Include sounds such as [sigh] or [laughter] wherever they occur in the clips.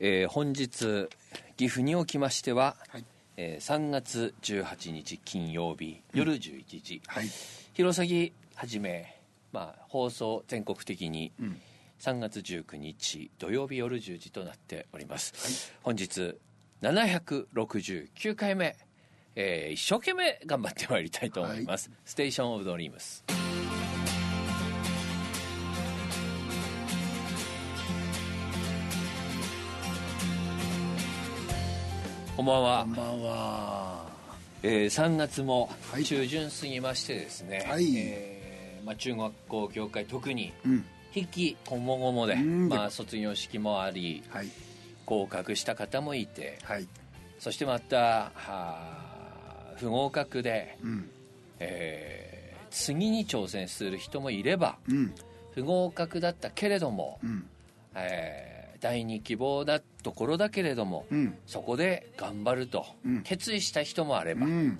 えー本日岐阜におきましては、はい。えー3月18日金曜日夜11時、はい。弘前はじめ、まあ、放送全国的にうん。3月19日土曜日夜10時となっております、本日769回目、えー一生懸命頑張ってまいりたいと思います、ステーションオブドリームスこんばんは。こんばんは。えー3月もはい。中旬過ぎましてですね、はい。えーまあ、中学校業界特にうん。筆記こもごもで、うん。まあ、卒業式もありはい。合格した方もいてはい。そしてまたはあ不合格で、うん。えー次に挑戦する人もいればうん。不合格だったけれども、うん。えー第二希望だところだけれども、うん。そこで頑張るとうん。決意した人もあれば、うん。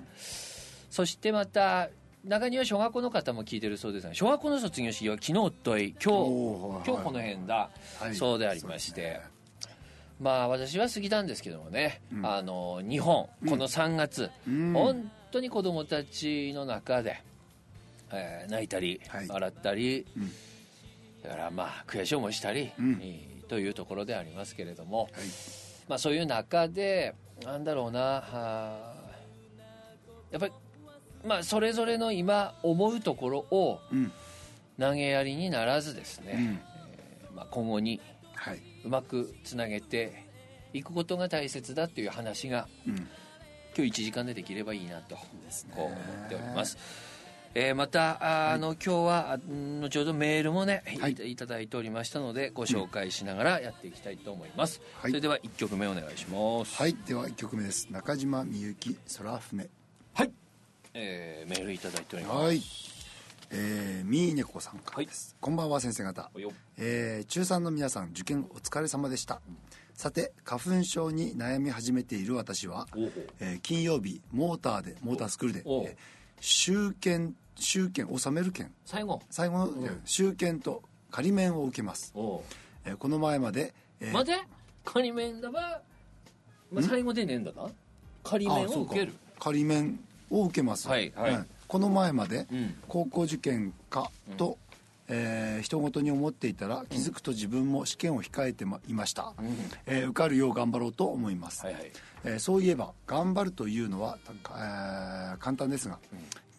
そしてまた中には小学校の方も聞いてるそうですが小学校の卒業式は昨日おとい今日今日この辺だ、はい。そうでありまして、まあ私は過ぎたんですけどもね、うん。あの日本この3月、うん。本当に子供たちの中で、えー泣いたり、はい。笑ったり、うん。だからまあ悔しい思いしたり、うん。えーというところでありますけれども、はい。まあ、そういう中でなんだろうなやっぱり、まあ、それぞれの今思うところをうん。投げやりにならずですね、うん。えーまあ、今後にはい。うまくつなげていくことが大切だっていう話がうん。今日1時間でできればいいなとこう思っております。えーまたああの、今日はあ後ほどメールもね、はい。い、ただいておりましたのでご紹介しながらやっていきたいと思います、はい。それでは1曲目お願いします。はい。では1曲目です。中島みゆき空船はい、えーメールいただいております。はい。えー、みーねこさんからです、こんばんは先生方。えー中3の皆さん受験お疲れ様でした、さて花粉症に悩み始めている私はえー金曜日モーターでモータースクールで、えー終検終検納める券最後。最後の終検と仮免を受けます、えーこの前まで、えーまで仮面だば、まあ、最後でねえんだな。仮面あそうか。を受ける仮免を受けます、はいはい。この前までうん。高校受験かと、えー人ごとに思っていたら気づくと自分も試験を控えてまいました、えー受かるよう頑張ろうと思います、はいはい。えーそういえば頑張るというのは、えー簡単ですが、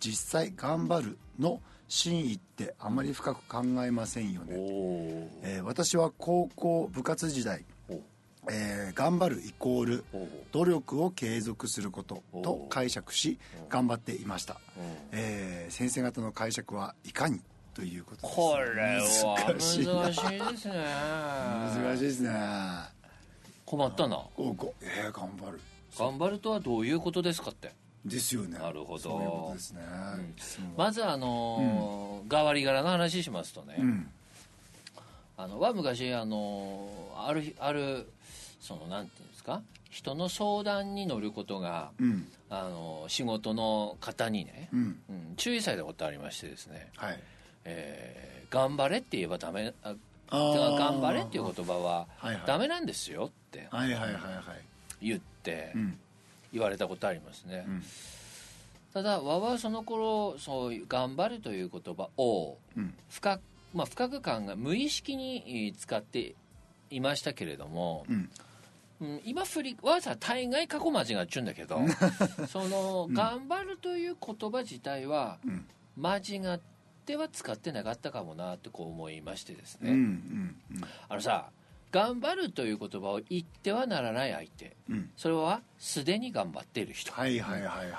実際頑張るの真意ってあまり深く考えませんよおね、おえー私は高校部活時代、おえー頑張るイコール努力を継続することと解釈し頑張っていました、えー先生方の解釈はいかにということです。これは難しいな。ですね。難しいですね。困ったな。おこえー、頑張る。頑張るとはどういうことですかってですよね。なるほど。そういうことですね、質問。はまずあのー、代わり柄の話しますとね、うん。あのは昔あのーある日あるそのなんていうんですか？人の相談に乗ることが、うん。あのー仕事の方にね、うん。うん注意されたことありましてですね、はい。えー頑張れって言えばダメあ頑張れっていう言葉はダメなんですよってはいはいはいはい言われたことありますね、うん。ただわはその頃そういう「頑張る」という言葉をうん。深く,、まあ、深く考え無意識にえー使っていましたけれども、うん。うん、今振りはさ大概過去間違っちゅうんだけど [laughs] その「頑張る」という言葉自体はうん。間違っては使ってなかったかもなってこう思いましてですね、うんうん。あのさ「頑張る」という言葉を言ってはならない相手。うん。それはすでに頑張っている人。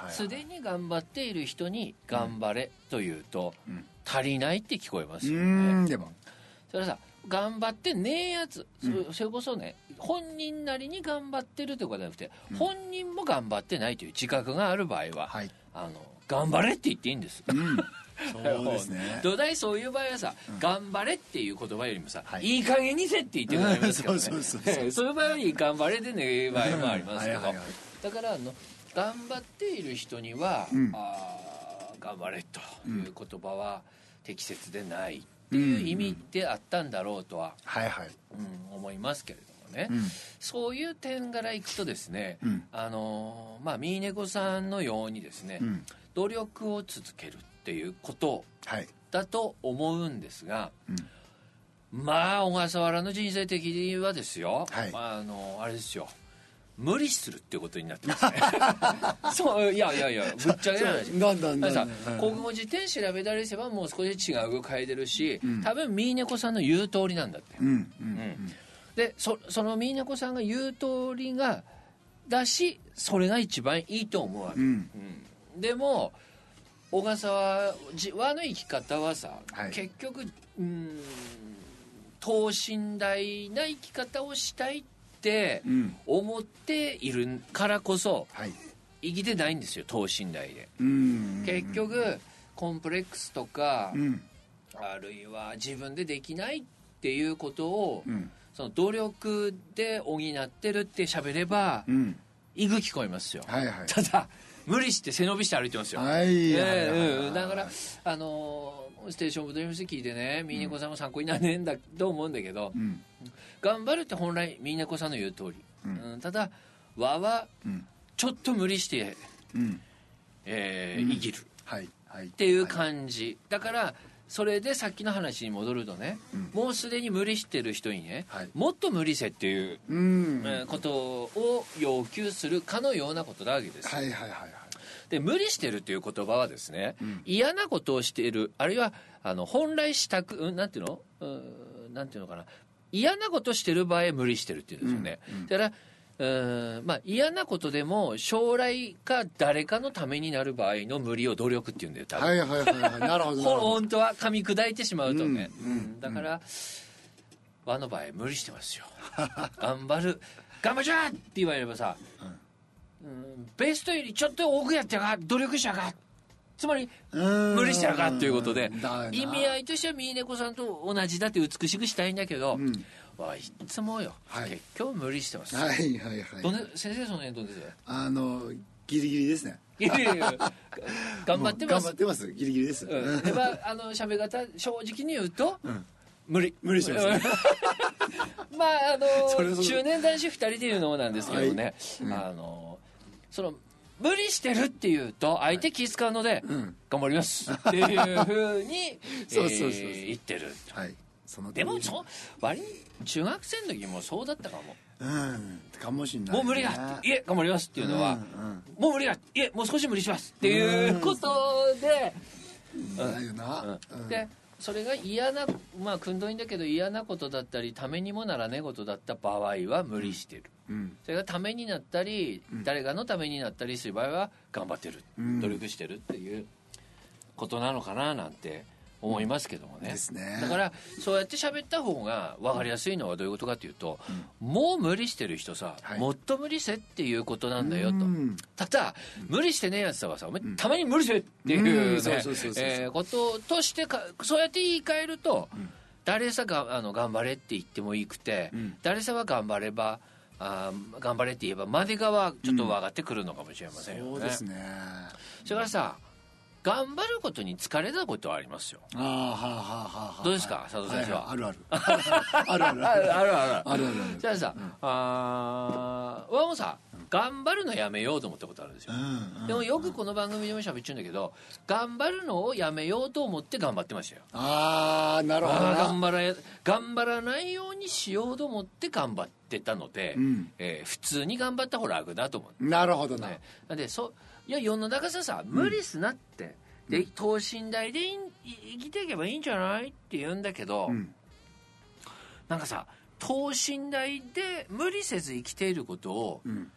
すでに頑張っている人に「頑張れ」というと、うん。足りないって聞こえますうよね、でも。それはさ頑張ってねえやつ、そそれこそね本人なりに頑張ってるということじゃなくて、本人も頑張ってないという自覚がある場合は、はい。あの頑張れって言っていいんですうん [laughs] そうですね。[laughs] 土台そういう場合はさ、頑張れっていう言葉よりもさ、はい。い、い加減にせって言ってくださいますからね。そういう場合に頑張れでね場合もありますけど、だからあの頑張っている人には、うん。あー頑張れという言葉は適切でないっていう意味であったんだろうとは、はいはい。うん思いますけれどもね、うん。そういう点からいくとですね、うん。あのまあミーネコさんのようにですね、うん。努力を続けるっていうことはい。だと思うんですが、うん。まあ小笠原の人生的にはですよ、はい。まあ、あのあれですよ。無理するっていうことになってますね。[laughs] [laughs] そういやいやいやぶっちゃけな話なんだなんだ。だからさ国語辞典調べたりすればもう少し違う語変えてるし、うん。多分ミーネコさんの言う通りなんだって。うん。うん。でそそのミーネコさんが言う通りがだしそれが一番いいと思うわけ、うん。うん。でも小笠原の生き方はさ、はい。結局うん等身大な生き方をしたいってうん。思っているからこそはい。生きてないんですよ等身大で。うん。結局コンプレックスとか、うん。あるいは自分でできないっていうことを、うん。その努力で補ってるって喋れば、うん。いぐ聞こえますよ、はいはい。ただ無理して背伸びして歩いてますよ、だからあのーステーションオブドリームス聞いてねミーネコさんも参考にならねえんだと思うんだけど、うん。頑張るって本来ミーネコさんの言う通り、うん。うん。ただ和はうん。ちょっと無理して、うん。えーうん。生きる。っはい。はい。ていう感じ、だからそれでさっきの話に戻るとね、うん。もうすでに無理してる人にね、はい。もっと無理せっていう、うん。えーことを要求するかのようなことなわけです。よはいはいはいはい。で無理してるという言葉はですね、うん。嫌なことをしているあるいはあの本来したく、うん、なんていうの？うんなんていうのかな？嫌なことしてる場合無理してるっていうんですよね、うんうん。だからうんまあ嫌なことでも将来か誰かのためになる場合の無理を努力っていうんだよ多分、はいはいはいはい。なるほど本当は噛み砕いてしまうとね、う。んうんだから、和の場合無理してますよ。[laughs] 頑張る。頑張っちゃーって言われればさ、うんベストよりちょっと多くやってやが努力したか。つまりうん無理したかということで。意味合いとしてはミーネコさんと同じだって美しくしたいんだけど、うんわいつもよ、はい。結局無理してます、はいはいはい。どんで先生その辺どんです？よあのギリギリですね。頑張ってます。頑張ってます。ギリギリです。うん、やっぱあの喋り方正直に言うと、ん。無理。無理してます。ねうんまああの中年男子2人で言うのもなんですけどね、はい。うん。あのその無理してるっていうと相手気使うので、うん。頑張ります。っていうふうに言ってる。はいそのでもそ割に中学生の時もそうだったかも、うん。かもしんないもう無理だって。いえ頑張りますっていうのは、うんもう無理だいえもう少し無理しますっていうことで、うんだよな。うん。でそれが嫌なまあ訓導員だけど嫌なことだったりためにもならねえことだった場合は無理してる、うん。それがためになったり、うん。誰かのためになったりする場合は頑張ってる、うん。努力してるっていうことなのかななんて思いますけどもね、ですね。だからそうやって喋った方が分かりやすいのはどういうことかというと、もう無理してる人さ、はい。もっと無理せっていうことなんだよと、うん。ただ、無理してねえやつはさお前たまに無理せっていうこととしてかそうやって言い換えると、ん。誰さがあの頑張れって言ってもいいくて、うん。誰さは頑張ればあー頑張れって言えばまでがはちょっと上がってくるのかもしれませんよね。そうですね。それからさ頑張ることに疲れたことはありますよ。ああ、はあ、はあ、はあ。どうですか、佐藤先生は。[laughs] あるある。あるある。あるある。あるある。じゃあさ、ああ、わもさ、頑張るのやめようと思ったことあるんですよ。でもよくこの番組でもしゃべっちゃうんだけど、頑張るのをやめようと思って頑張ってましたよ。ああ、なるほど。頑張ら、頑張らないようにしようと思って頑張ってたので、うえ普通に頑張った方が楽だと思う。なるほどね。なんで、そういや世の中ささ無理すなって、で等身大で生きていけばいいんじゃないって言うんだけど、うん。なんかさ等身大で無理せず生きていることをうん。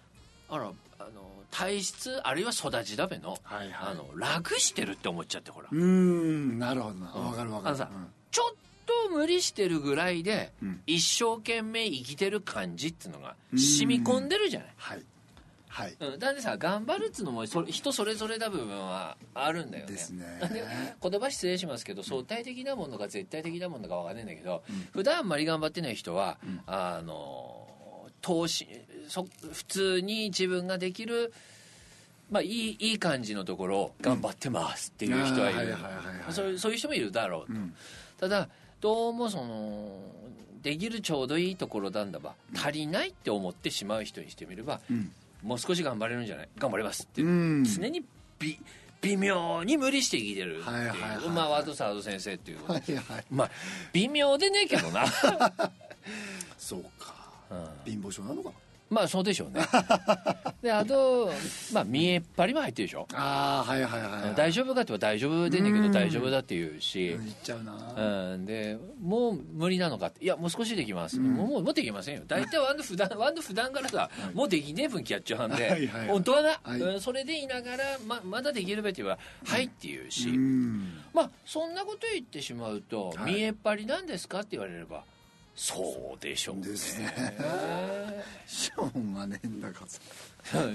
あらあの体質あるいは育ちだめの,、はいはい。あの楽してるって思っちゃってほら、うーんなるほどな。わかるわかる。あのさちょっと無理してるぐらいで、うん。一生懸命生きてる感じっていうのが染み込んでるじゃない。はいはい。うん、だってさ頑張るっつうのもそれ人それぞれな部分はあるんだよね。ですね。なんで言葉失礼しますけど相対的なものか絶対的なものか分かんないんだけど、普段あんまり頑張ってない人は、あの投資そ普通に自分ができるまあいいいい感じのところを頑張ってますっていう人はいる。そういうそういう人もいるだろうと、うん。ただどうもそのできるちょうどいいところなんだば足りないって思ってしまう人にしてみれば、うんもう少し頑張れるんじゃない？頑張りますって、うん。常にび微妙に無理して生きてるっていう、はいはいはいはい。まあワードサード先生っていう、はいはい。まあ微妙でねえけどな、[laughs] そうか。うん。貧乏症なのかまあそうでしょうね。[laughs] であとまあ見えっ張りも入ってるでしょ、ああはいはいはい、はい、大丈夫かって言えば大丈夫でんねんけどうん。大丈夫だって言うし、言っちゃうな、うん、でもう無理なのかって。いやもう少しできます、もうもうもうできませんよ。大体ワンド普段 [laughs] ワンド普段からさ、もうできねえ分気やっちゃうんで、はいはいはい。本当はな、はい。うんそれで言いながらままだできるべって言えば「はい」って言うし、うん。まあそんなこと言ってしまうと「はい。見えっ張りなんですか?」って言われればそうでしょうね。[laughs] しょうがねえんだから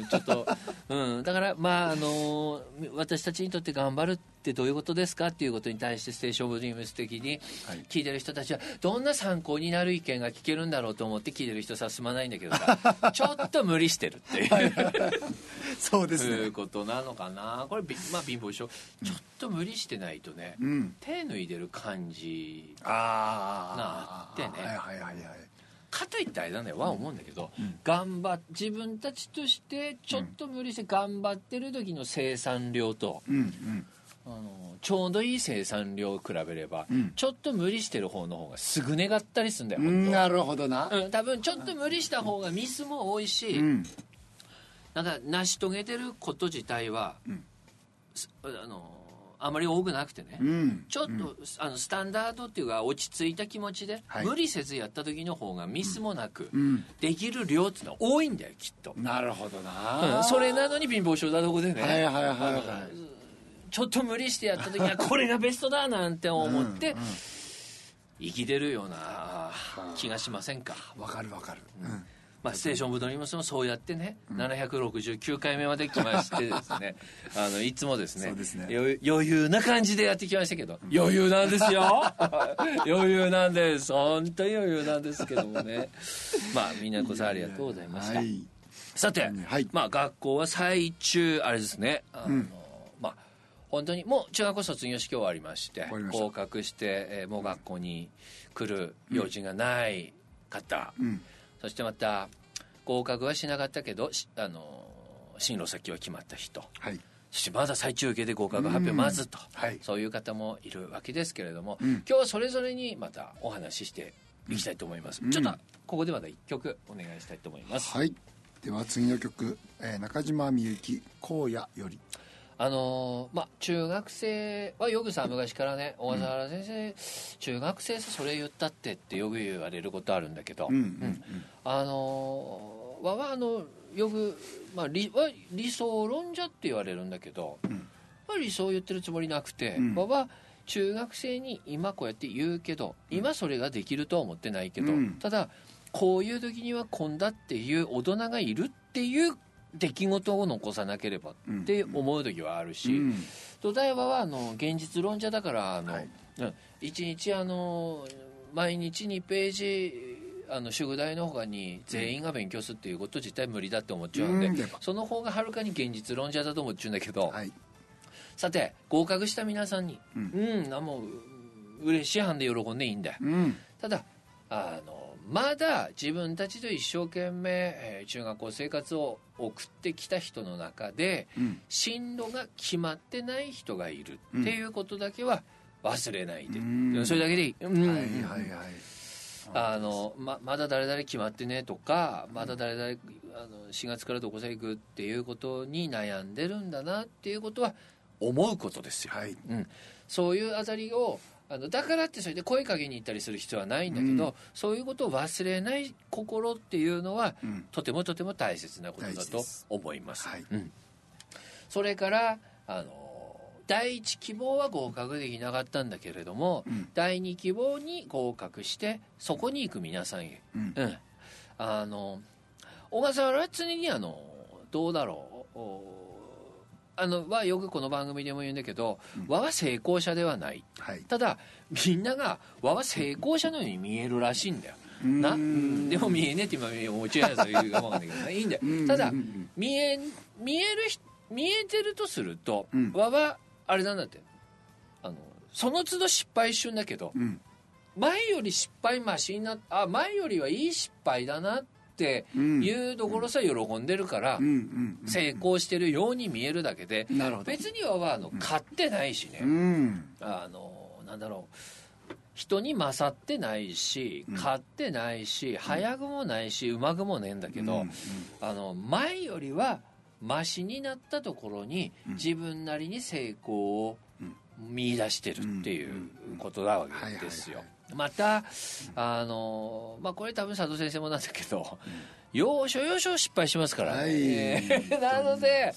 ちょっと、うん、だからまああの私たちにとって頑張るってどういうことですかっていうことに対してステーション・オブ・ディームス的にはい。聞いてる人たちはどんな参考になる意見が聞けるんだろうと思って聞いてる人さすまないんだけどさ [laughs] ちょっと無理してるっていうそうですいうねことなのかな。これびまあ貧乏症。ちょっと無理してないとね、うん。手抜いてる感じああなあってね。はいはいはいはいかといってあれだねは思うんだけど、頑張っ自分たちとしてちょっと無理して頑張ってる時の生産量と、うんうん。あのちょうどいい生産量を比べれば、うん。ちょっと無理してる方の方がすぐ願ったりするんだよ、なるほどな。うん、多分ちょっと無理した方がミスも多いし、うん。なんか成し遂げてること自体は、あのあまり多くなくてね、うん。ちょっと、あのスタンダードっていうか落ち着いた気持ちで、はい。無理せずやった時の方がミスもなく、うん。できる量っていうのは多いんだよきっと、なるほどう、なんそれなのに貧乏症だとこでね、はいはいはいはいちょっと無理してやった時にはこれがベストだなんて思ってうんうん生きてるような気がしませんか、わかるわかる。うんまあ、ステーションブドリムスもそうやってね、769回目まで来ましてですね。[laughs] あのいつもですねね。余余裕な感じでやってきましたけど、余裕なんですよ。[laughs] 余裕なんです。本当に余裕なんですけどもね。[laughs] まあみんなこそありがとうございました、はい。さて、はい。まあ学校は最中あれですねあの、うん。まあ本当にもう中学校卒業式終わりまして合格して、えーもう学校に来る用事がない方、うんそしてまた合格はしなかったけどしあの進路先は決まった人。はい。そしてまだ最中受けで合格発表待つと、はい。そういう方もいるわけですけれども、うん。今日はそれぞれにまたお話ししていきたいと思います、うん。ちょっとここでまだ一曲お願いしたいと思います、はい。では次の曲、えー中島みゆき「荒野」よりあのーまあ中学生はよくさ昔からね小笠原先生、中学生さそれ言ったってってよく言われることあるんだけど、うんうんあのーわはあのよく、まあ、理は理想論者って言われるんだけど、ん。まあ、理想を言ってるつもりなくて、うん。わは中学生に今こうやって言うけど今それができるとは思ってないけど、うん。ただこういう時にはこんだっていう大人がいるっていう出来事を残さなければって思う時はあるし、うん。土台ははあの現実論者だからあの、はい。うん。一日あの毎日2ページあの宿題のほかに全員が勉強するっていうこと自体無理だって思っちゃうんで、うん。その方がはるかに現実論者だと思っちゃうんだけど、はい。さて合格した皆さんにううんん、あもう嬉しい半で喜んでいいんだよ。うん。ただあのまだ自分たちと一生懸命、えー中学校生活を送ってきた人の中でうん。進路が決まってない人がいるっていうことだけは忘れないで、うん。それだけでいい、うん。はいはいはいあのままだ誰々決まってねとかまだ誰々あの4月からどこさ行くっていうことに悩んでるんだなっていうことは思うことですよ、はい。うん、そういうあたりをあのだからってそれで声かけに行ったりする必要はないんだけど、うん。そういうことを忘れない心っていうのは、うん。とてもとても大切なことだと思います。はい。うん、それからあの第一希望は合格できなかったんだけれども、うん。第二希望に合格してそこに行く皆さんへ、うん。うん、あの小笠原は常にあのどうだろうおあのはよくこの番組でも言うんだけど、和は成功者ではない。はい。ただみんなが和は成功者のように見えるらしいんだよ。な？うん。でも見えねえって今もう違うやつ言うかもわかんないけどねいいんだよ。うん。ただ見え見える人見えてるとすると、うん。和はあれなんだって。あのその都度失敗しゅんだけどうん。前より失敗マシになあ前よりはいい失敗だなっていうところさえ喜んでるから、成功してるように見えるだけで別にはあの勝ってないしね、うん。あのなんだろう。人に勝ってないし勝ってないし、早くもないしうまくもねえんだけど、うんあの前よりはマシになったところにうん。自分なりに成功を見出してるっていうことなわけですよ。またあのまあこれ多分佐藤先生もなんだけど、要所要所失敗しますからね、はい。[laughs] なので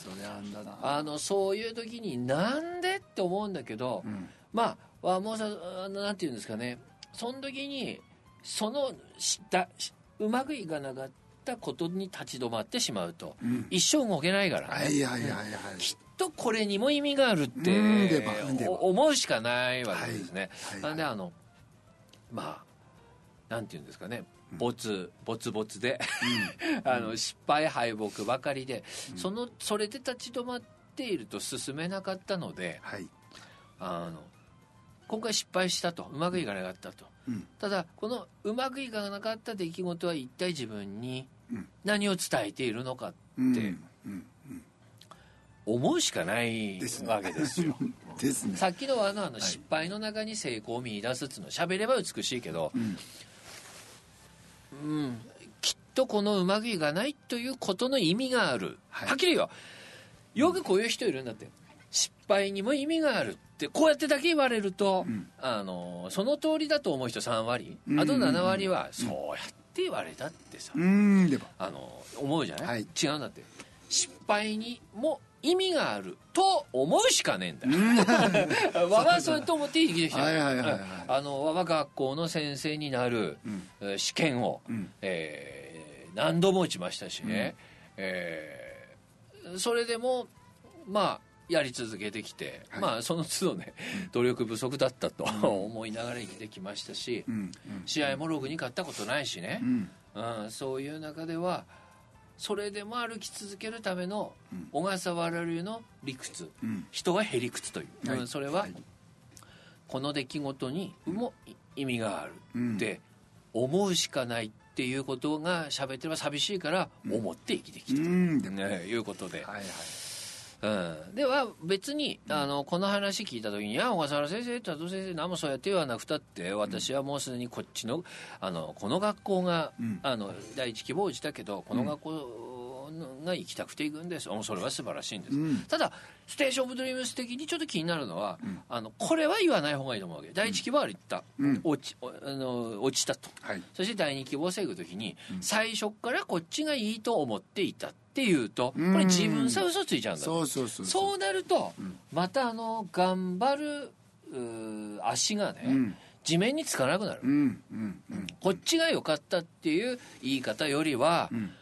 あのそういう時になんでって思うんだけど、うん。まあわもうさなんていうんですかね。その時にそのしだしうまくいかなかったことに立ち止まってしまうと、うん。一生動けないからね、はいはいはいはい。きっとこれにも意味があるって思うしかないわけですね、はい。はい。なんであのまあなんていうんですかね。ボツボツボツで。[laughs] あの失敗敗北ばかりで、そのそれで立ち止まっていると進めなかったのではい。あの今回失敗したと。うまくいかなかったと。うん。ただこのうまくいかなかった出来事は一体自分にうん。何を伝えているのかうん。ってうん思うしかないわけですよ。ですね。さっきのあのあの失敗の中に成功を見出すっつうの喋れば美しいけど、うん。うん、きっとこのうまくいかないということの意味がある、はい。はっきりよ。よくこういう人いるんだって。失敗にも意味があるってこうやってだけ言われると、うん。あのその通りだと思う人3割、うん。あと7割はそうやって言われたってさ、あの思うじゃない、はい。違うんだって。失敗にも意味があると思うしかねえんだよ。[laughs] わがそれと思って生きてきた。はいはいはいはいあのわが学校の先生になる、うん。えー試験を、うん。えー何度も打ちましたしね、えーそれでもまあやり続けてきて、はい。まあその都度ね努力不足だったと思いながら生きてきましたし、うん。試合もログに勝ったことないしね。う、ん。うん、そういう中ではそれでも歩き続けるためのうん。小笠原流の理屈。うん。人はへりくつという、はい。うんそれははい。この出来事にも意味がある。うん。って思うしかないっていうことが喋ってれば寂しいから思って生きてきた、うん。でもね、いうことで、はいはいうん、では別にあのこの話聞いた時に「いや小笠原先生佐藤先生何もそうやって言わなくたって私はもうすでにこっちのあのこの学校が、うん。あの第一希望したけどこの学校が行きたくて行くんです。それは素晴らしいんです、うん。ただステーション・オブ・ドリームス的にちょっと気になるのは、ん。あのこれは言わない方がいいと思うわけ。第一希望は行った、うん。落ちおあの落ちたと。はい。そして第二希望を防ぐ時に、最初からこっちがいいと思っていたっていうとこうん。れ自分さ嘘ついちゃうんだそうそうそうそう。なると、ん。またあの頑張る足がね、うん。地面につかなくなる、うん。うん。うん。こっちが良かったっていう言い方よりは、うん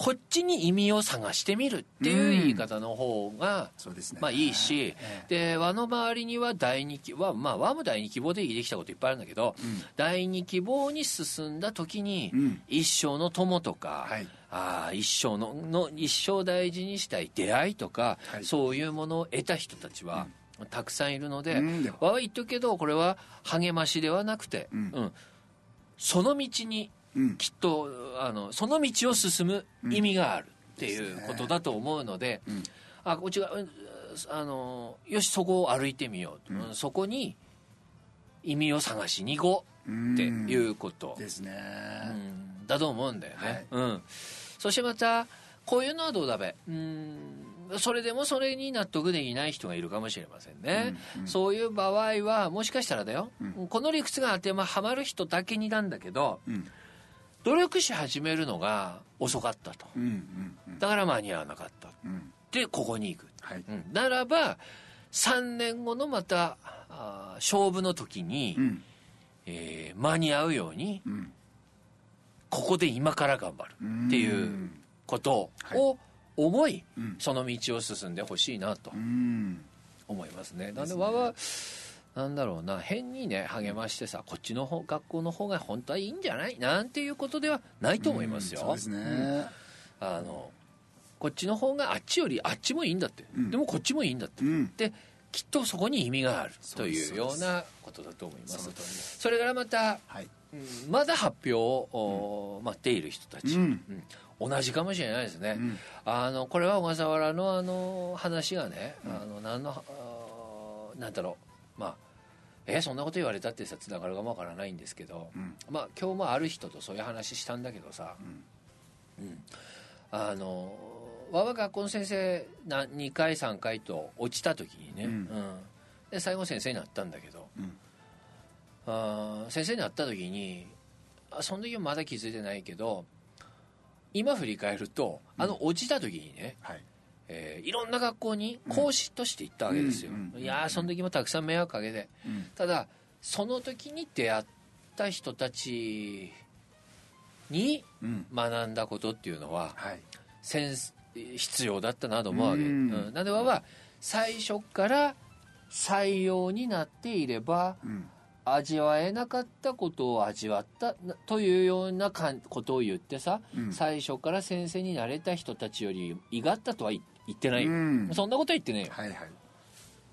こっちに意味を探してみるっていう言い方の方が、そうですね。まあいいし、えで和の周りには第二希望まあ和も第二希望で生きたこといっぱいあるんだけど、うん。第二希望に進んだ時に、うん。一生の友とか、はい。あー一生のの一生大事にしたい出会いとか、はい。そういうものを得た人たちは、たくさんいるので、和は言っとくけどこれは励ましではなくて、うん。その道にうんきっとあのその道を進む意味があるっていうことだと思うので、うん。あこっちがうんあのよしそこを歩いてみようと、うん。そこに意味を探しに行こうっていうこと、ですね。うん。だと思うんだよね、はい。うん、そしてまたこういうのはどうだべ。うん。それでもそれに納得できない人がいるかもしれませんね、うん。うん。そういう場合はもしかしたらだよ、うこの理屈が当てはまる人だけになんだけどうん努力し始めるのが遅かったと。うんうんうん。だから間に合わなかった。うんでここに行く、はい。うん、ならば3年後のまたあー勝負の時に、うん。えー間に合うようにうん。ここで今から頑張る。っていうことを思い、うん。その道を進んでほしいなとうん。思いますね。なんでわはなんだろうな変にね励ましてさこっちの方学校の方が本当はいいんじゃない？なんていうことではないと思いますよ。そうですね。うん。あのこっちの方があっちよりあっちもいいんだって、うん。でもこっちもいいんだって、うん。できっとそこに意味があるというようなことだと思います。それからまた、はい。うん、まだ発表を、うん、待っている人たち、うん。同じかもしれないですね、あのこれは小笠原のあの話がね、あの何のなんだろうまあえそんなこと言われたってさつながるかもわからないんですけど、まあ今日もある人とそういう話したんだけどさ、うん。あの我が学校の先生な2回3回と落ちた時にね、うん、うん、で最後先生になったんだけど、うん、あ先生になった時にあその時はまだ気づいてないけど今振り返るとあの落ちた時にね、はいえー、いろんな学校に講師として行ったわけですよ、いやその時もたくさん迷惑かけて、ただその時に出会った人たちに学んだことっていうのは、はい、必要だったなと思うわけ、うん、なんでは最初から採用になっていれば、うん、味わえなかったことを味わったというようなかんことを言ってさ、うん、最初から先生になれた人たちよりいがったとは言ってない、うん、そんなことは言ってねえよ、はいはい、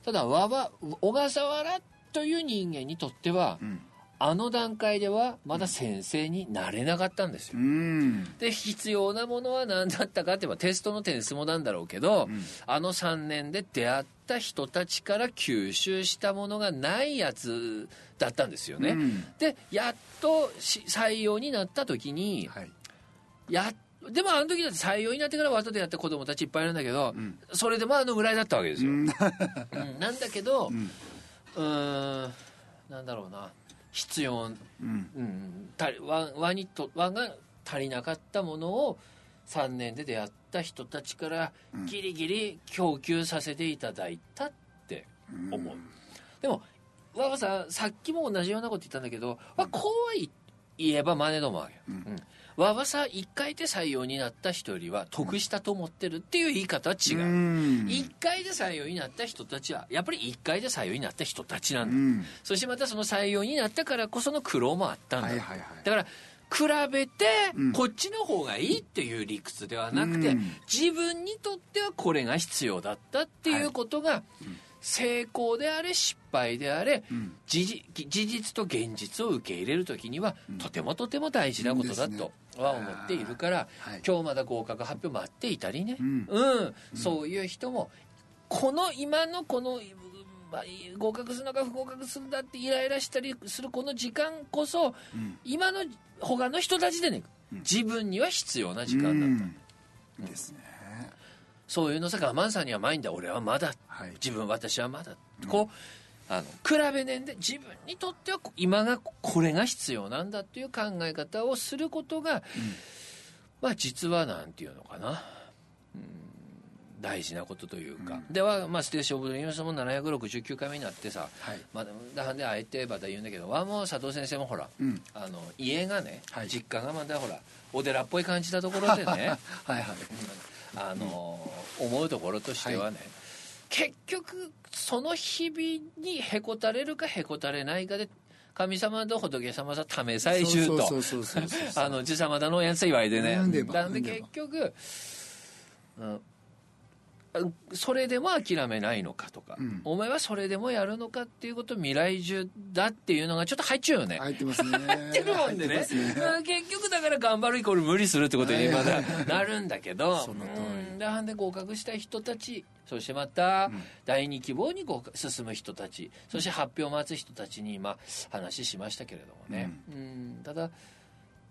ただわば小笠原という人間にとっては、あの段階ではまだ先生になれなかったんですよ。で必要なものは何だったかって言えばテストの点数もなんだろうけど、うん、あの3年で出会った人たちから吸収したものがないやつだったんですよね。うん、でやっと採用になった時に、はい、やでもあの時だって採用になってから後でやった子供たちいっぱいいるんだけど、うん、それでもあのぐらいだったわけですよ。なんだけど、うん、うんなんだろうな。必要、うん。うん輪輪にと輪が足りなかったものを3年で出会った人たちからギリギリ供給させていただいたって思う、うん、でもわわささっきも同じようなこと言ったんだけど、うん、こうは言えば真似どもわけ、うん、わわさ1回で採用になった人よりは得したと思ってるっていう言い方は違う、うん、1回で採用になった人たちはやっぱり1回で採用になった人たちなんだ、うん、そしてまたその採用になったからこその苦労もあったんだ、はいはいはい、だから比べてこっちの方がいいっていう理屈ではなくて、うん、自分にとってはこれが必要だったっていうことが、はい成功であれ失敗であれ、うん、事実と現実を受け入れる時には、うん、とてもとても大事なことだとは思っているから、はい、今日まだ合格発表待っていたりね、うん、うん、そういう人もこの今のこの合格するのか不合格するんだってイライラしたりするこの時間こそ、今の他の人たちでね自分には必要な時間だった、ですねそういうのさ我慢さんにはないんだ。俺はまだ、はい、自分私はまだ、こうあの比べねんで自分にとっては今がこれが必要なんだっていう考え方をすることが、うん、まあ実はなんていうのかな、うん、大事なことというか、うん、では、まあ、ステーション・オブ・ユニスも769回目になってさ、はい、まあ、だであえてまた言うんだけどはもう佐藤先生もほら、うん、あの家がね、はい、実家がまだほらお寺っぽい感じたところでね。[laughs] はいはい、あの、思うところとしてはね、はい、結局その日々にへこたれるかへこたれないかで神様と仏様さためさえ中と。あの地様だのやつ言われてね。なんで結局、うんそれでも諦めないのかとか、うん、お前はそれでもやるのかっていうこと未来中だっていうのがちょっと入っちゃうよね。入ってますね。[laughs] 入ってるもんでね、ね、結局だから頑張るイコール無理するってことにまだなるんだけど。[laughs] その通り。でで合格した人たちそしてまた第二希望に合格進む人たちそして発表を待つ人たちに今話しましたけれどもね、うん、ただ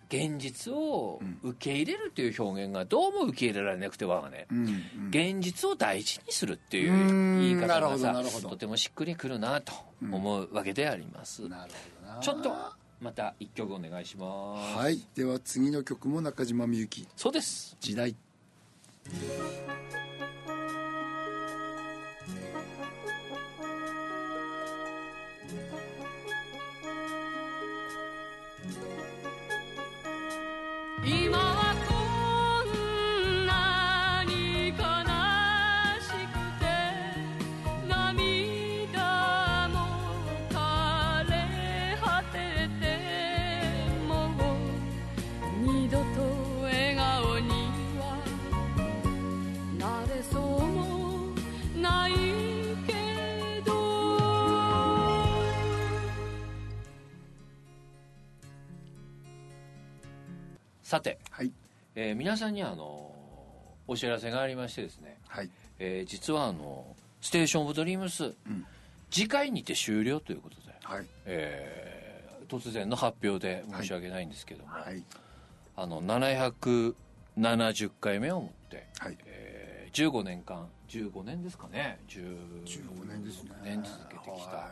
現実を受け入れるという表現がどうも受け入れられなくてはね、うんうん、現実を大事にするっていう言い方がさとてもしっくりくるなと思うわけであります、うん、ちょっとまた一曲お願いします。はい。では次の曲も中島みゆき。そうです。時代えー皆さんにあのお知らせがありましてですね、はい。えー実はあのステーション・オブ・ドリームス、次回にて終了ということで、はい。えー突然の発表で申し訳ないんですけども、はい。あの770回目をもって、はい。えー15年間15年ですかね。10 15年ですね。年続けてきたは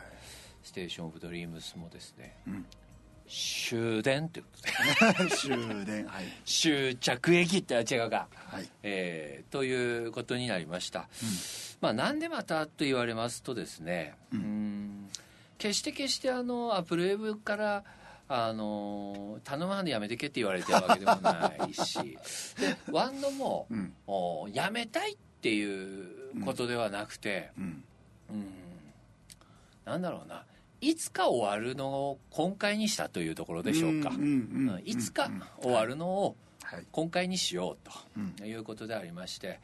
ステーション・オブ・ドリームスもですね、ん終電ということで。い [laughs] 終電はい。終着駅って違うか、はい。えーということになりました、まあなんでまたと言われますとですねうん。決して決してあのアップルウェブからあの頼まんでやめてけって言われてるわけでもないし。[laughs] でワンドも、うん。おやめたいっていうことではなくて、うん。うん。なんだろうないつか終わるのを今回にしたというところでしょうか、うんうんうんうんいつか終わるのをはい。今回にしよううん。ということでありまして、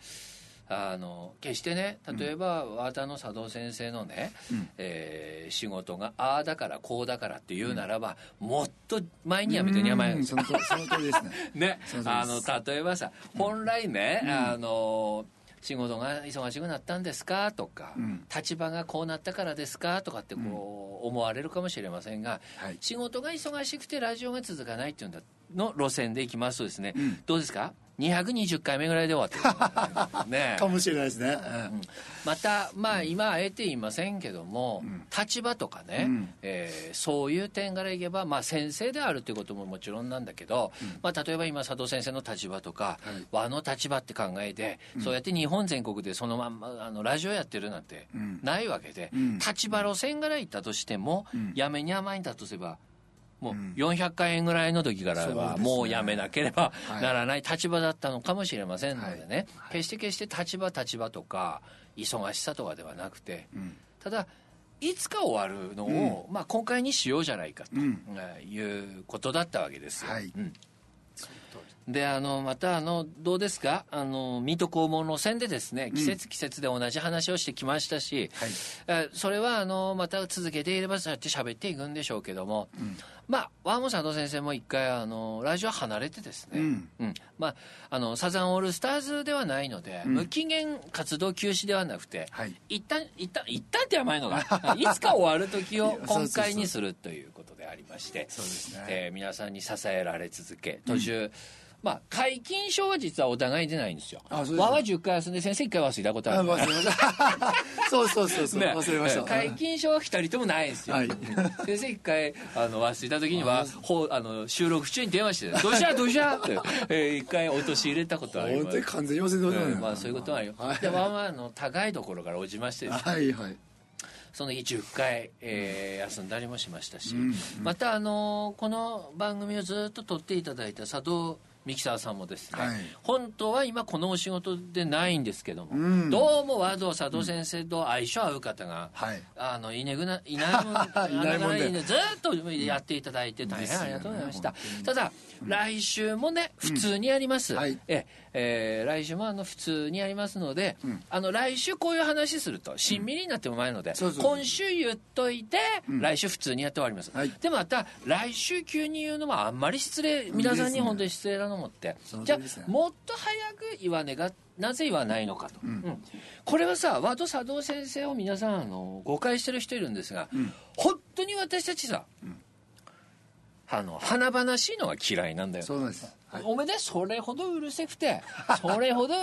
あの決してね例えば和田の佐藤先生のね、うん。えー仕事がああだからこうだからっていうならば、もっと前にやめてには前うんその通りですね。[laughs] ね。あの例えばさ本来ね、あの仕事が忙しくなったんですか？とか、うん。立場がこうなったからですか？とかってこう思われるかもしれませんが、はい。仕事が忙しくてラジオが続かないっていうんだの路線でいきますとですね、ん。どうですか？220回目ぐらいで終わってるね。[laughs] かもしれないですね。うん。またまあ今あえて言いませんけども、ん。立場とかね、うん。えーそういう点からいけば、まあ、先生であるということももちろんなんだけど、まあ、例えば今佐藤先生の立場とか、はい。和の立場って考えて、そうやって日本全国でそのまんまあのラジオやってるなんてうん。ないわけで、うん。立場路線から行ったとしても、ん。やめに甘いんだとすればもううん。400回円ぐらいの時からはもうやめなければはい。ならない立場だったのかもしれませんのでね、はい。決して決して立場立場とか忙しさとかではなくてうん。ただいつか終わるのを、まあ、今回にしようじゃないかと、いうことだったわけですよ。であのまたあのどうですか？あの水戸黄門路線でですね季節季節で同じ話をしてきましたし、はい。えーそれはあのまた続けていればそうやって喋っていくんでしょうけども、まあ和本佐藤先生も一回あのラジオ離れてですね、うん。まあ、あのサザンオールスターズではないので、無期限活動休止ではなくて、はい。一旦一旦一旦って甘いのが [laughs] いつか終わる時を今回にするということでありましてそうですね。えー皆さんに支えられ続け途中、まあ皆勤賞は実はお互い出ないんですよ。あそうですか和は10回休んで先生1回忘れたことある。あ忘れました。[laughs] そうそうそうそう、ね。忘れました。皆勤賞は2人ともないんですよ、はい。先生一回あの忘れた時にはほうあの収録中に電話して「どうした？どうした?」って、えー一回落とし入れたことあります。完全に忘れてままあそういうことはあでまあまああの高いところから落ちましてですね。はいはい。その日10回、えー休んだりもしましたし、うんまたあのこの番組をずっと撮っていただいた佐藤ミキサーさんもですね、はい。本当は今このお仕事でないんですけども、うん。どうも和道佐藤先生と相性合う方が、はい。あのいねぐな [laughs] いないもんいないもんで。ずっとやっていただいて大変ありがとうございました、ただ、来週もね普通にやります、はい。ええー来週もあの普通にやりますので、あの来週こういう話するとしん。みりになっても前ので、今週言っといて、来週普通にやって終わります、はい。でまた来週急に言うのもあんまり失礼皆さんに本当に失礼なのもって、じゃあもっと早く言わねがなぜ言わないのかと、うん。これはさ和と佐藤先生を皆さんあの誤解してる人いるんですが、本当に私たちさ、あの華々しいのが嫌いなんだよ。そうです。はい。おめでそれほどうるせくてそれほど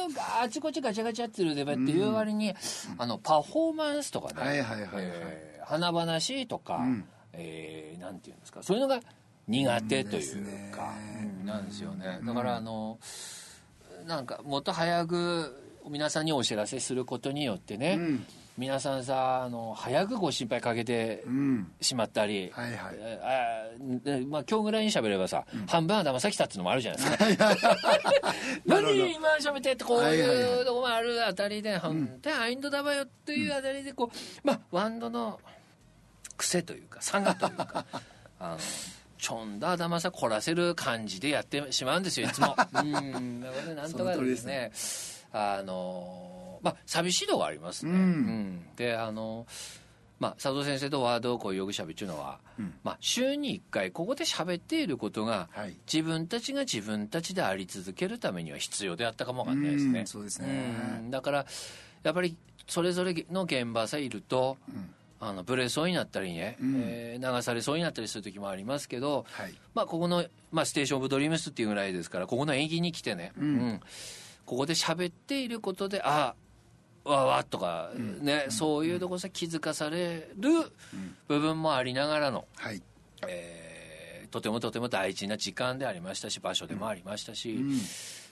あちこちガチャガチャってるでばっていう割に、あのパフォーマンスとかね、はいはいはいはい。えー華々しいとか、ん。えーなんていうんですかそういうのが苦手というね。か、うんなんですよね。だからあのなんかもっと早く皆さんにお知らせすることによってね、うん。皆さんさあの早くご心配かけてうんしまったり、はいはい。えーあーまあ、今日ぐらいに喋ればさ、半分は騙さきたっていうのもあるじゃないですか。[laughs] 何今喋ってってこうはいはいはいいうとこもあるあたりで、本当にアインドだばよっていうあたりでこう、まあワンドの癖というか差がというか [laughs] あのちょんだ騙さ凝らせる感じでやってしまうんですよいつも。[laughs] うん。だからなんとかですねあのまあ寂しいとこありますね。うん。うん。であのまあ、佐藤先生とワードをこうよくしゃべっていうのは、うん。まあ、週に1回ここで喋っていることが、はい。自分たちが自分たちであり続けるためには必要であったかもわかんないですね。うん。そうですね。うん。だからやっぱりそれぞれの現場さえいると、ん。あのブレそうになったりね、うん。えー流されそうになったりする時もありますけど、はい。まあ、ここの、まあ、ステーション・オブ・ドリームスっていうぐらいですからここの演技に来てね、うんここで喋っていることであわわとか、ねそういうところさ気づかされる部分もありながらの、はい。えーとてもとても大事な時間でありましたし場所でもありましたし、うん。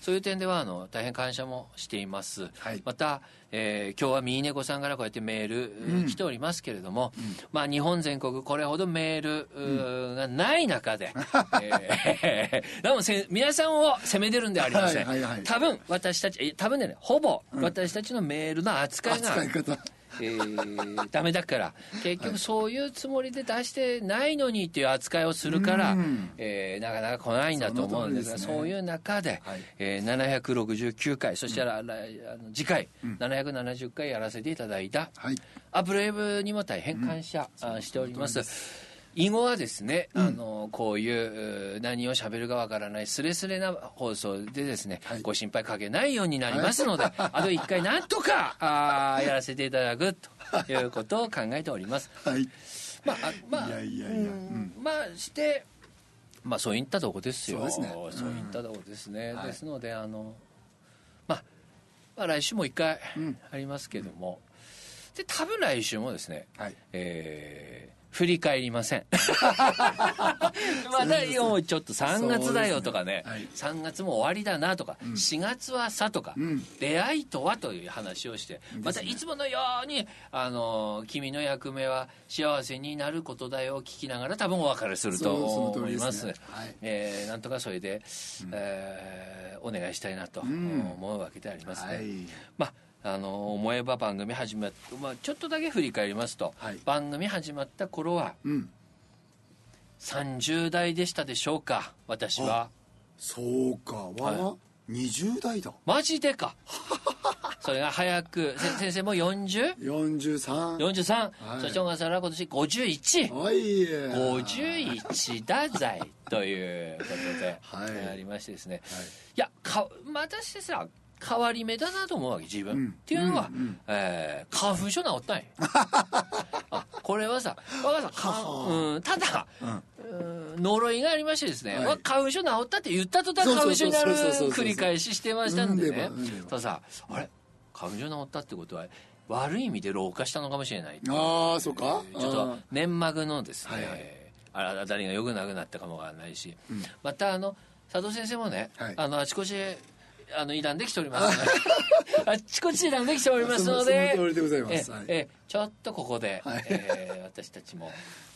そういう点ではあの大変感謝もしています、はい。また、えー今日はミーネコさんからこうやってメール、うん来ておりますけれども、まあ、日本全国これほどメール、がない中で、[laughs] えー [laughs] でもせ皆さんを責めてるんではありません、はいはいはい多分私たちえ多分ね。ほぼ私たちのメールの扱いが、扱い方えーダメだから結局そういうつもりで出してないのにっていう扱いをするから、うん。えーなかなか来ないんだと思うんですがそね。そういう中で、はい。えー769回そしてら、来あの次回、770回やらせていただいた、はい。アブレイブにも大変感謝、あしております。以後はですね、あのこういうう何を喋るかわからないスレスレな放送でですね、はい。ご心配かけないようになりますので、[laughs] あと一回なんとかあーやらせていただくということを考えております。はい。まああまあいやいやいやうん。うん。まあしてまあそういったとこですよ。そうですね。そういったとこですね。はい。ですのであのまあまあ来週も一回うん。ありますけども、で多分来週もですね。はい。えー振り返りません。[laughs] まだようちょっと3月だよとかね。そうですね3月も終わりだなとか、4月はさとか、うん。出会いとはという話をしてまたいつものようにあの君の役目は幸せになることだよを聞きながら多分お別れすると思います。すねはい。えーなんとかそれで、えーお願いしたいなとん。思うわけでありますね、はい。まああの思えば番組始まっまあ、ちょっとだけ振り返りますと、はい。番組始まった頃はうん。30代でしたでしょうか私は。そうか。わはわ20代だ。マジでか。[laughs] それが早くせ先生も 40?43 43はい。そして小笠原は今年51はい。51だぜということで、[laughs] はい。ありましてですね、はい。いやか私ですら変わり目だなと思うわけ自分、うんっていうのは、うんうんえー花粉症治ったんや。[laughs] あこれはさ若さか、うん、ただ、うん。うん呪いがありましてですね、はい。わ花粉症治ったって言った途端花粉症になる繰り返ししてましたんでね。うんでばうん。でばとさあれ？花粉症治ったってことは悪い意味で老化したのかもしれない。ああそうか？ちょっと粘膜のですね、はいはい。あたりが良くなくなったかもわからないし、ん。またあの佐藤先生もね、はい。あのあちこちあの睨んできております [laughs] あちこち睨んできておりますので。そのでございます。えはいえちょっとここで、はい。えー私たちも、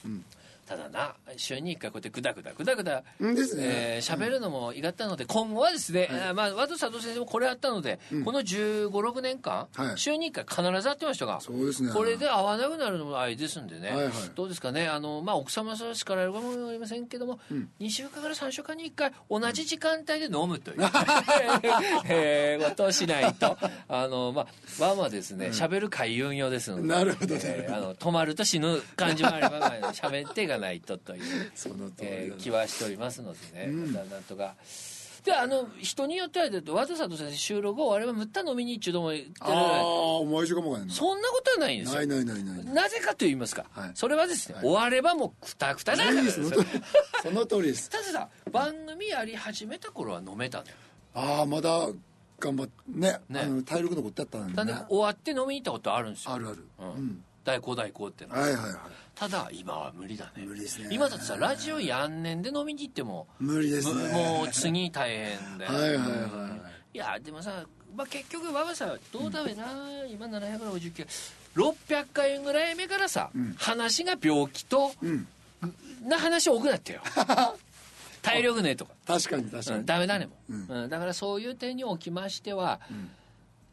んただな週に1回こうやってグダグダグダグダうんですね。えー喋、るのもいがったので今後はですね、えーまあ和田佐藤先生もこれあったので、この1 5六6年間、はい。週に1回必ず会ってましたがそうですね。これで会わなくなるのもあれですんでね、はいはい。どうですかね？あの、まあ、奥様は叱られるかもしれませんけども、2週間から3週間に1回同じ時間帯で飲むという、[laughs] [laughs] えーことをしないと。あの、まあ、ワンはですね喋、る海運用ですのでなるほど。えーあの止まると死ぬ感じもあればまあ喋っていかないとという、そのえー気はしておりますのでね、またなんとか。であの人によってはだと和田さんと先生収録終わればむった飲みに一度も言ってるああ思いしかもがないそんなことはないんですよ。ないないないないなぜかと言いますか、はい。それはですね、終わればもうくたくただからですよ。その通りです。たださ番組やり始めた頃は飲めたのよ。ああまだ頑張ってねね。あの体力のことやったんたでね。だ終わって飲みに行ったことあるんですよ。あるある。うん大行大行ってのは。はいはいはい。ただ今は無理だね。無理ですね。今だってさラジオやんねんで飲みに行っても無理ですね。むもう次大変ではいはいはいやでもさ、まあ、結局我がさどうだべな、今769 600回ぐらい目からさ、話が病気と、うん。な話多くなったよ。[laughs] 体力ねとか、確かに確かうん、にダメだねも、う。ん。うんだからそういう点におきましては、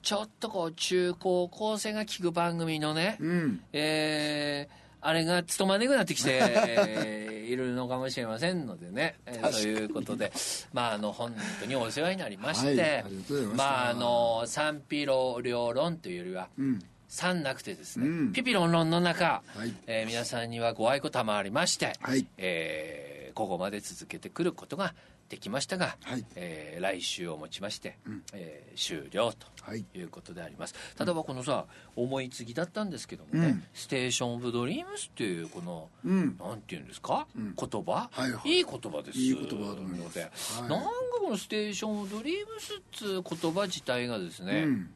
ちょっとこう中高校生が聞く番組のね、うん。えーあれが務まねくなってきて、え [laughs] ーいるのかもしれませんのでね、えーということでまああの本当にお世話になりまして、はいままああの賛否両論というよりは、うん。3なくてですね、うん。ピピロンロンの中、はい。えー皆さんにはご愛顧賜りまして、はい。えーここまで続けてくることができましたが、はい。えー来週をもちまして、えー終了とはい。いうことであります。ただこのさ思い継ぎだったんですけどもね、うん。ステーション・オブ・ドリームスっていうこの、うん。なんていうんですか、ん。言葉、はいはい。いい言葉です。いい言葉だと思います。なんかこのステーション・オブ・ドリームスっつう言葉自体がですね、うん。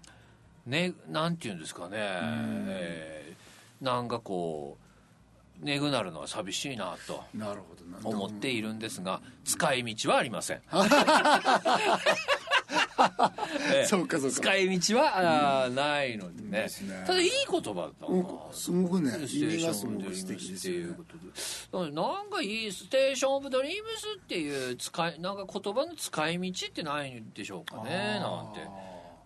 ねなんていうんですかね、えーなんかこうねぐなるのは寂しいなと思っているんですが使い道はありません、[laughs] ええ。そうかそうか。使い道はあーないのでね。ただいい言葉だな。うんすごくねステー意味ション・オブ・がすごくドリーム素敵ですスっていうよねなんかいいステーション・オブ・ドリームスっていう使いなんか言葉の使い道ってないんでしょうかねなんて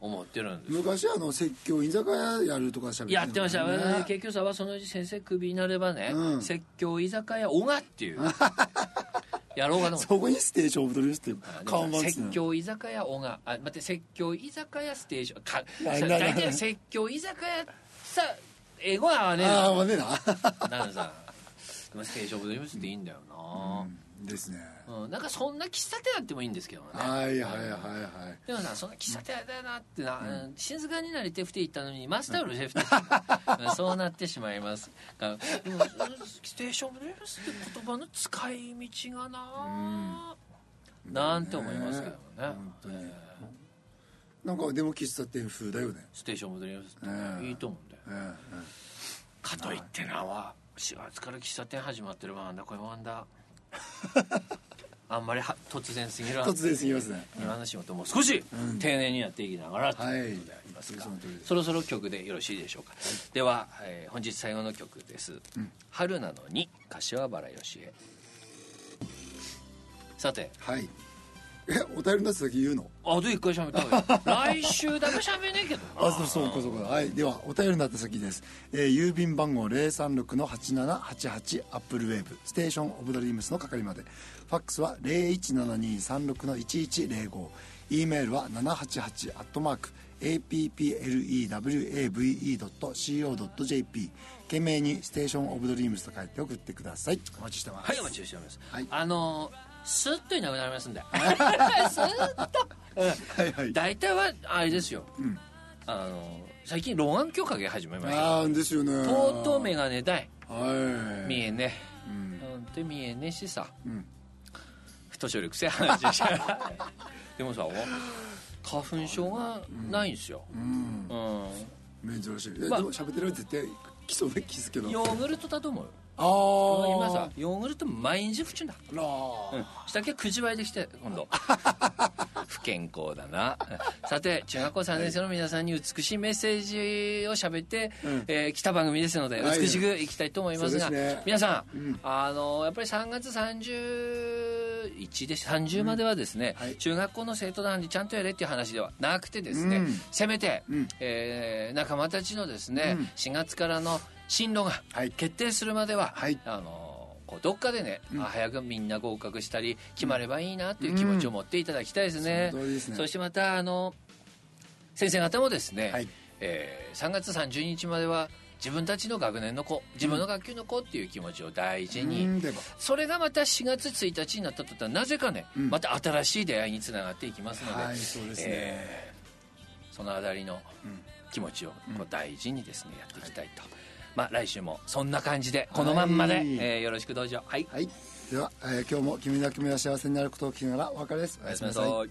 思ってるんです。昔あの説教居酒屋やるとかしゃべやってました、ね結局さはそのうち先生クビになればね、うん。説教居酒屋小賀っていう [laughs] やろうかと思って。そこにステーションオブドリームスっていう看板説教居酒屋小賀あ待って説教居酒屋ステーション大体説教居酒屋さ英語は合わねえああなまあねな。なん。かさステーションオブドリームスっていいんだよな、ですね。うんなんかそんな喫茶店あってもいいんですけどね。はいはいはいはい。でもなそんな喫茶店だよなってな、うん。静かになりてくて行ったのにマスターうるせくてうん [laughs] そうなってしまいますが。ステーションオブドリームスって言葉の使い道がな、なんて思いますけどね。本当に。えーなんかでも喫茶店風だよね。ステーションオブドリームスって。いいと思うんだよ。ええ。かといってなは4月から喫茶店始まってるわ。なんだこれもなんだ [laughs] あんまりは突然すぎる突然すぎますね。今の仕事も少し丁寧にやっていきながらとはいいうことでありますが、その通りですそろそろ曲でよろしいでしょうか、では、えー本日最後の曲です「春なのに柏原芳恵」さてはいえお便りの宛先言うの？あと一回しゃべった方がいい。[laughs] 来週だけしゃべんねえけど。なあそうそうかそうか。はいではお便りになった先です、えー郵便番号036の8788アップルウェーブ。ステーションオブドリームスの係まで。ファックスは017236の1105 e メールは788アットマーク applewave.co.jp 件名にステーションオブドリームスと書いて送ってください。お待ちしてます。はいお待ちしております、はい。あのスッといなくなりますんで。スッとはい。はい大体はあれですよ、あの最近老眼鏡かけ始めました。ああですよね。とうとう眼鏡代はい。見えね。うん。本当に見えねえしさ、ん。年寄りくせえ話でした。[laughs] でもさ花粉症がないんですよ、うん。うん。珍しい。えまあ。でも喋ってる絶対来そうで気づけどヨーグルトだと思うよああ今さヨーグルト毎日不中だあらうん。したっけ9時倍できて今度。[laughs] 不健康だな。うん。さて中学校3年生の皆さんに美しいメッセージを喋って、うん。えー来た番組ですのではい。美しくいきたいと思いますが、皆さん、うん。あのやっぱり3月31で30まではですね、はい。中学校の生徒団にちゃんとやれっていう話ではなくてですね、うん。せめて、うん。えー仲間たちのですね、うん。4月からの進路がはい。決定するまでは、はい。あのこうどっかでね、あ早くみんな合格したり決まればいいなっていう気持ちを持っていただきたいですね。その通りですね。そしてまたあの先生方もですね、はい。えー3月30日までは自分たちの学年の子自分の学級の子っていう気持ちを大事に、うん。それがまた4月1日になった途端なぜかね、うん。また新しい出会いにつながっていきますので、はいそうですね。えーそのあたりのうん。気持ちをこう大事にですねやっていきたいと、まあ来週もそんな感じでこのまんまで、はいえーよろしくどうぞ。はい。はい。では、えー今日も君だけ君は幸せになることを聞きながらお別れです。おやすみなさい